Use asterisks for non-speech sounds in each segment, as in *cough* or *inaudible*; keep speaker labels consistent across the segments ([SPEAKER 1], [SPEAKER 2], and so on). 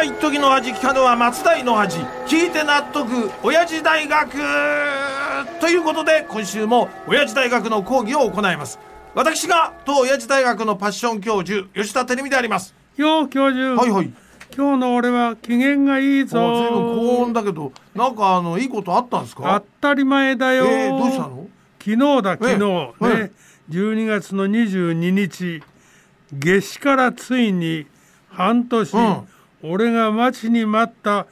[SPEAKER 1] は一時の味聞かぬは松代の味聞いて納得親父大学！ということで今週も親父大学の講義を行います。私が当親父大学のパッション教授吉田照美であります。
[SPEAKER 2] よう教授。
[SPEAKER 1] はいはい。
[SPEAKER 2] 今日の俺は機嫌がいい
[SPEAKER 1] あ随分高
[SPEAKER 2] ぞ
[SPEAKER 1] 音だけどなんかあのいいことあったんですか？
[SPEAKER 2] 当たり前だよ、
[SPEAKER 1] えー、どうしたの？
[SPEAKER 2] 昨日だ昨日、
[SPEAKER 1] ええ
[SPEAKER 2] ね、12月の22日。夏至からついに半年、
[SPEAKER 1] うん
[SPEAKER 2] 俺が待ちに待った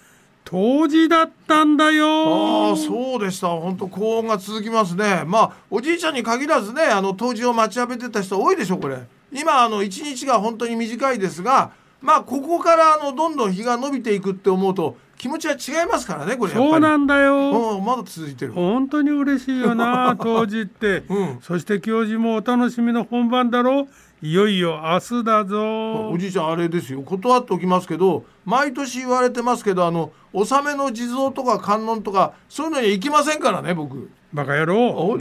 [SPEAKER 2] 当時だったんだよ。
[SPEAKER 1] ああそうでした。本当高音が続きますね。まあおじいちゃんに限らずねあの当時を待ちわびてた人多いでしょこれ。今あの一日が本当に短いですがまあここからあのどんどん日が伸びていくって思うと気持ちは違いますからねこれやっぱり。
[SPEAKER 2] そうなんだよ。
[SPEAKER 1] うんまだ続いてる。
[SPEAKER 2] 本当に嬉しいよな *laughs* 当時って、
[SPEAKER 1] うん。
[SPEAKER 2] そして教授もお楽しみの本番だろいよいよ明日だぞ。
[SPEAKER 1] おじいちゃんあれですよ。断っておきますけど毎年言われてますけどあの納めの地蔵とか観音とかそういうのには行きませんからね僕。
[SPEAKER 2] バカ野郎。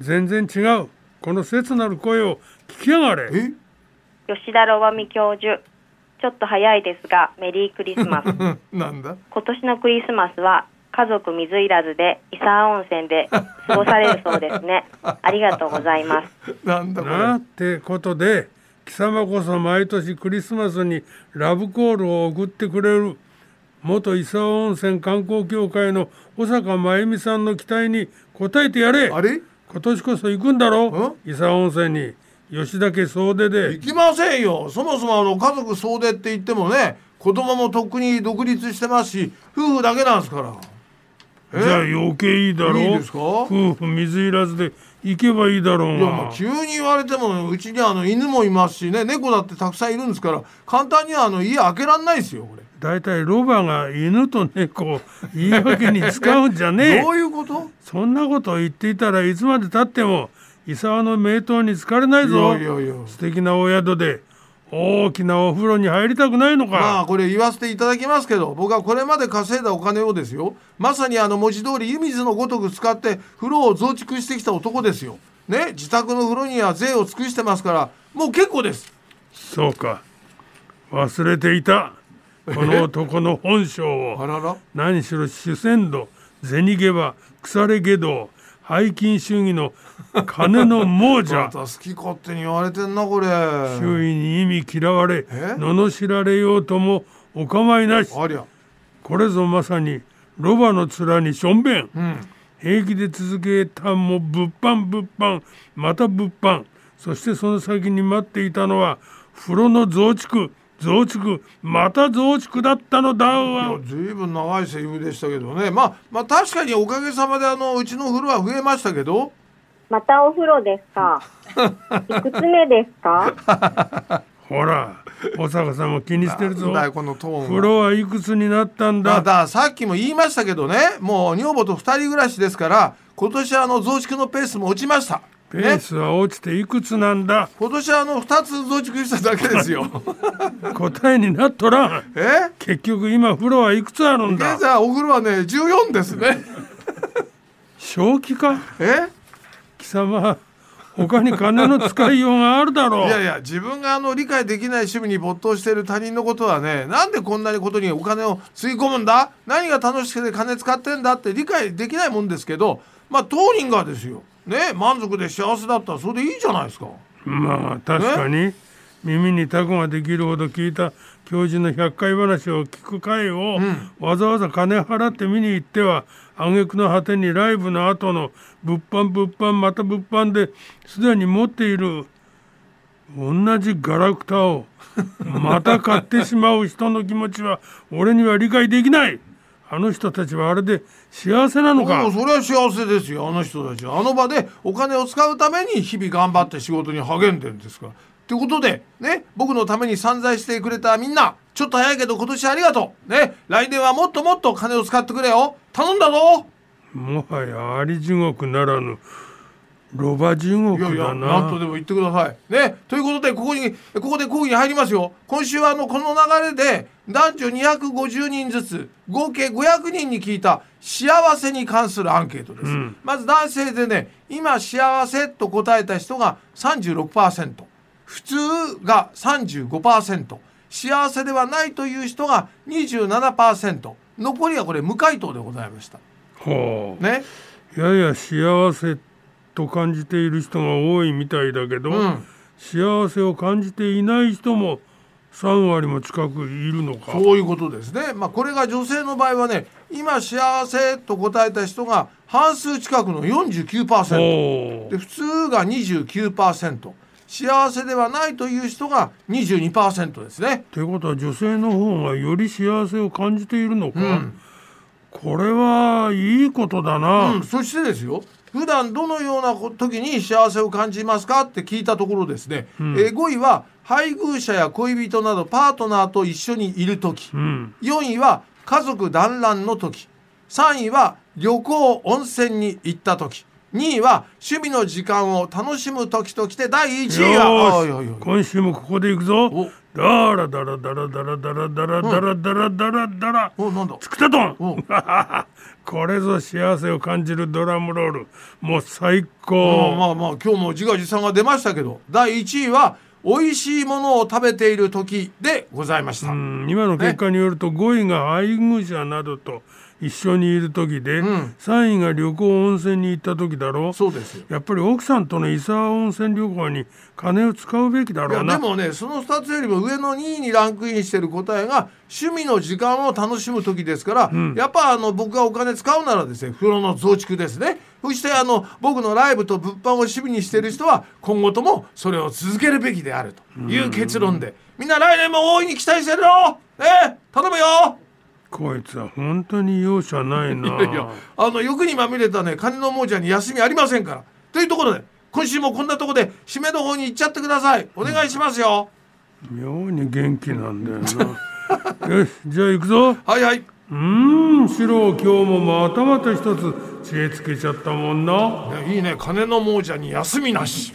[SPEAKER 2] 全然違う。この切なる声を聞きやがれ。
[SPEAKER 1] え？
[SPEAKER 3] 吉田ロバミ教授ちょっと早いですがメリークリスマス。*laughs*
[SPEAKER 1] なんだ？
[SPEAKER 3] 今年のクリスマスは家族水入らずで伊沢温泉で過ごされるそうですね。*laughs* ありがとうございます。
[SPEAKER 1] なんだこれ？
[SPEAKER 2] なってことで貴様こそ毎年クリスマスにラブコールを送ってくれる元伊沢温泉観光協会の小坂真由美さんの期待に応えてやれ。
[SPEAKER 1] あれ？
[SPEAKER 2] 今年こそ行くんだろ伊沢温泉に吉田家総出で。
[SPEAKER 1] 行きませんよ。そもそもあの家族総出って言ってもね子供もとっくに独立してますし夫婦だけなんですから。え？
[SPEAKER 2] じゃあ余計いいだろ
[SPEAKER 1] いいですか？
[SPEAKER 2] 夫婦水入らずで行けばいいだろう。
[SPEAKER 1] いやまあ
[SPEAKER 2] が
[SPEAKER 1] 急に言われてもうちにあの犬もいますしね猫だってたくさんいるんですから簡単にはあの家開けらんないですよこれ。
[SPEAKER 2] だいたいロバが犬と猫を *laughs* 言い訳に使うんじゃねえ。
[SPEAKER 1] どういうこと？
[SPEAKER 2] そんなことを言っていたらいつまでたっても伊沢の名刀に疲れないぞ。
[SPEAKER 1] いやいやいや。
[SPEAKER 2] 素敵なお宿で大きなお風呂に入りたくないのか、
[SPEAKER 1] まあこれ言わせていただきますけど僕はこれまで稼いだお金をですよ。まさにあの文字通り湯水のごとく使って風呂を増築してきた男ですよ。ね？自宅の風呂には税を尽くしてますからもう結構です。
[SPEAKER 2] そうか。忘れていたこの男の本性を。
[SPEAKER 1] あらら。
[SPEAKER 2] 何しろ主戦度銭ゲバ腐れ下道背筋主義の金の亡
[SPEAKER 1] ま
[SPEAKER 2] 者
[SPEAKER 1] た好き勝手に言われてんなこれ。
[SPEAKER 2] 周囲に意味嫌われ
[SPEAKER 1] え？
[SPEAKER 2] 罵られようともお構いなし。これぞまさにロバの面にしょんべん
[SPEAKER 1] うん。
[SPEAKER 2] 平気で続けたも物販物販また物販そしてその先に待っていたのは風呂の増築増築また増築だったのだわ。
[SPEAKER 1] ずいぶん長いセリフでしたけどね。まあまあ確かにおかげさまであのうちの風呂は増えましたけど。
[SPEAKER 3] またお風呂ですか？*laughs* いくつ目ですか？*laughs*
[SPEAKER 2] ほら小坂さんも気にしてるぞ。
[SPEAKER 1] このトーンは。
[SPEAKER 2] 風呂はいくつになったんだ？
[SPEAKER 1] だださっきも言いましたけどね。もう女房と二人暮らしですから今年あの増築のペースも落ちました。ね、
[SPEAKER 2] ペースは落ちていくつなんだ。
[SPEAKER 1] 今年あの2つ増築しただけですよ。*laughs*
[SPEAKER 2] 答えになっとらん。
[SPEAKER 1] え？
[SPEAKER 2] 結局今風呂はいくつあるんだ？
[SPEAKER 1] 現在お風呂はね14ですね。
[SPEAKER 2] 正気か？
[SPEAKER 1] え？
[SPEAKER 2] 貴様他に金の使いようがあるだろう。
[SPEAKER 1] いやいや自分があの理解できない趣味に没頭している他人のことはねなんでこんなにことにお金をつぎ込むんだ？何が楽しくて金使ってんだって理解できないもんですけどまあ当人がですよね満足で幸せだったらそれでいいじゃないですか。
[SPEAKER 2] まあ確かに。耳にタコができるほど聞いた教授の百回話を聞く会を、わざわざ金払って見に行っては挙句の果てにライブの後の物販物販また物販ですでに持っている同じガラクタをまた買ってしまう人の気持ちは俺には理解できないあの人たちはあれで幸せなのか？
[SPEAKER 1] もうそれは幸せですよ。あの人たちは。あの場でお金を使うために日々頑張って仕事に励んでるんですから。ということでね僕のために散財してくれたみんなちょっと早いけど今年ありがとう。ね来年はもっともっと金を使ってくれよ。頼んだぞ。
[SPEAKER 2] もはやあり地獄ならぬロバ地獄
[SPEAKER 1] いやいや
[SPEAKER 2] だな
[SPEAKER 1] 何とでも言ってください。ね。ということでここにここで講義に入りますよ。今週はあのこの流れで男女250人ずつ合計500人に聞いた幸せに関するアンケートです、
[SPEAKER 2] ん。
[SPEAKER 1] まず男性でね今幸せと答えた人が36%普通が35%幸せではないという人が27%残りはこれ無回答でございました。
[SPEAKER 2] ほう。
[SPEAKER 1] ね。
[SPEAKER 2] やや幸せと感じている人が多いみたいだけど、
[SPEAKER 1] うん
[SPEAKER 2] 幸せを感じていない人も3割も近くいるのか
[SPEAKER 1] そういうことですね。まあ、これが女性の場合はね、今幸せと答えた人が半数近くの49%。
[SPEAKER 2] ほ
[SPEAKER 1] で、普通が29%。幸せではないという人が22%ですね。
[SPEAKER 2] ということは女性の方がより幸せを感じているのか、
[SPEAKER 1] ん
[SPEAKER 2] これはいいことだな、
[SPEAKER 1] うん、そしてですよ。普段どのような時に幸せを感じますかって聞いたところですね、えー5位は配偶者や恋人などパートナーと一緒にいる時、
[SPEAKER 2] うん。
[SPEAKER 1] 4位は家族団らんの時。3位は旅行温泉に行った時。2位は趣味の時間を楽しむ時ときて第1位は
[SPEAKER 2] 今週もここで行くぞ。
[SPEAKER 1] お。
[SPEAKER 2] ダラダラダラダラダラダラダラダラダラダラ。
[SPEAKER 1] おなんだ？
[SPEAKER 2] つくたとん。
[SPEAKER 1] お *laughs*
[SPEAKER 2] これぞ幸せを感じるドラムロール。もう最
[SPEAKER 1] お
[SPEAKER 2] 高。
[SPEAKER 1] まあまあ今日も自画自賛が出ましたけど第1位は美味しいものを食べている時でございました、
[SPEAKER 2] うん今の結果によると5位が配偶者などと一緒にいる時で、
[SPEAKER 1] ん。
[SPEAKER 2] 3位が旅行温泉に行った時だろ
[SPEAKER 1] そうですよ。
[SPEAKER 2] やっぱり奥さんとの伊沢温泉旅行に金を使うべきだろうな。
[SPEAKER 1] でもねその2つよりも上の2位にランクインしてる答えが趣味の時間を楽しむ時ですから、やっぱあの僕がお金使うならですね風呂の増築ですね。そしてあの僕のライブと物販を趣味にしてる人は今後ともそれを続けるべきであるという結論で、みんな来年も大いに期待してるよ。ね頼むよ
[SPEAKER 2] こいつは本当に容赦ないな。
[SPEAKER 1] いやあの欲にまみれたね金の亡者に休みありませんから。というところで今週もこんなところで締めの方に行っちゃってください。お願いしますよ、
[SPEAKER 2] 妙に元気なんだよな。*laughs* よしじゃあ行くぞ。
[SPEAKER 1] はいはい。う
[SPEAKER 2] ーんシロ今日もまたまた一つ知恵つけちゃったもんな。い
[SPEAKER 1] やいいね。金の亡者に休みなし